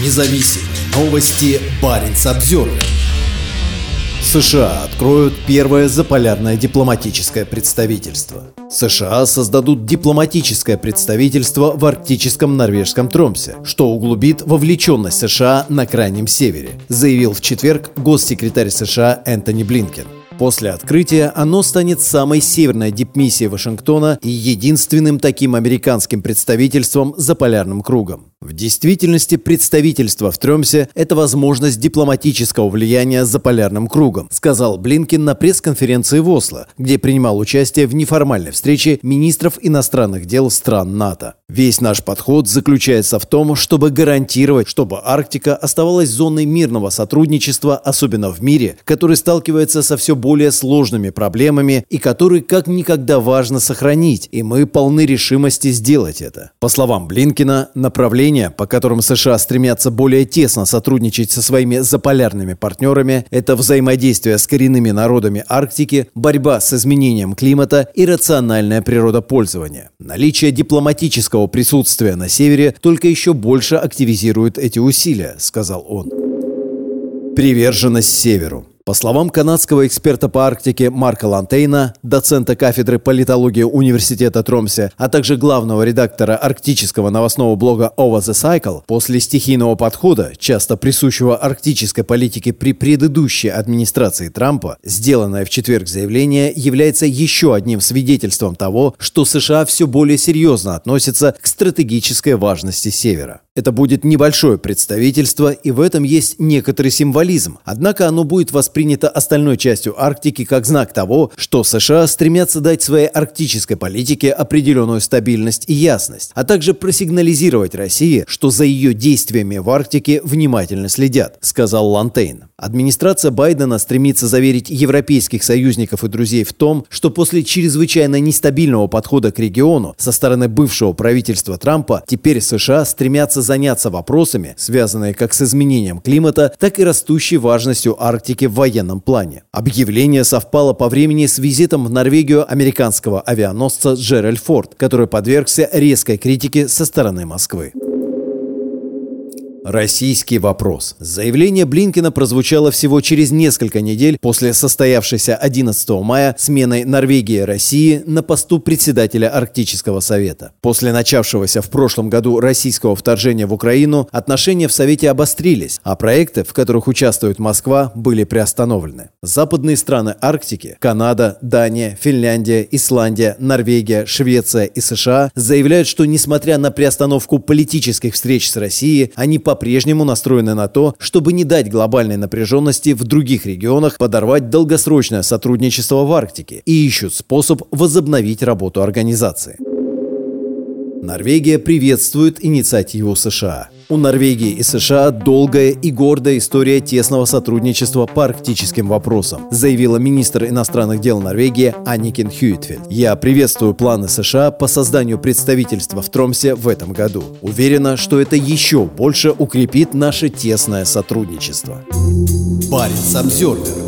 Независимые новости. Барин обзервер США откроют первое заполярное дипломатическое представительство. США создадут дипломатическое представительство в арктическом норвежском Тромсе, что углубит вовлеченность США на Крайнем Севере, заявил в четверг госсекретарь США Энтони Блинкен. После открытия оно станет самой северной дипмиссией Вашингтона и единственным таким американским представительством за полярным кругом. В действительности представительство в Тремсе – это возможность дипломатического влияния за полярным кругом, сказал Блинкин на пресс-конференции в Осло, где принимал участие в неформальной встрече министров иностранных дел стран НАТО. Весь наш подход заключается в том, чтобы гарантировать, чтобы Арктика оставалась зоной мирного сотрудничества, особенно в мире, который сталкивается со все более сложными проблемами и который как никогда важно сохранить, и мы полны решимости сделать это. По словам Блинкина, направление направления, по которым США стремятся более тесно сотрудничать со своими заполярными партнерами, это взаимодействие с коренными народами Арктики, борьба с изменением климата и рациональное природопользование. Наличие дипломатического присутствия на севере только еще больше активизирует эти усилия, сказал он. Приверженность северу. По словам канадского эксперта по Арктике Марка Лантейна, доцента кафедры политологии Университета Тромсе, а также главного редактора арктического новостного блога Over the Cycle, после стихийного подхода, часто присущего арктической политике при предыдущей администрации Трампа, сделанное в четверг заявление является еще одним свидетельством того, что США все более серьезно относятся к стратегической важности Севера. Это будет небольшое представительство, и в этом есть некоторый символизм. Однако оно будет воспринято остальной частью Арктики как знак того, что США стремятся дать своей арктической политике определенную стабильность и ясность, а также просигнализировать России, что за ее действиями в Арктике внимательно следят, сказал Лантейн. Администрация Байдена стремится заверить европейских союзников и друзей в том, что после чрезвычайно нестабильного подхода к региону со стороны бывшего правительства Трампа теперь США стремятся заняться вопросами, связанные как с изменением климата, так и растущей важностью Арктики в военном плане. Объявление совпало по времени с визитом в Норвегию американского авианосца Джеральд Форд, который подвергся резкой критике со стороны Москвы. Российский вопрос. Заявление Блинкина прозвучало всего через несколько недель после состоявшейся 11 мая смены Норвегии и России на посту председателя Арктического совета. После начавшегося в прошлом году российского вторжения в Украину отношения в Совете обострились, а проекты, в которых участвует Москва, были приостановлены. Западные страны Арктики – Канада, Дания, Финляндия, Исландия, Норвегия, Швеция и США – заявляют, что несмотря на приостановку политических встреч с Россией, они по по-прежнему настроены на то, чтобы не дать глобальной напряженности в других регионах подорвать долгосрочное сотрудничество в Арктике и ищут способ возобновить работу организации. Норвегия приветствует инициативу США. У Норвегии и США долгая и гордая история тесного сотрудничества по арктическим вопросам, заявила министр иностранных дел Норвегии Аникин Хьюитфельд. Я приветствую планы США по созданию представительства в Тромсе в этом году. Уверена, что это еще больше укрепит наше тесное сотрудничество. Парень Самсервер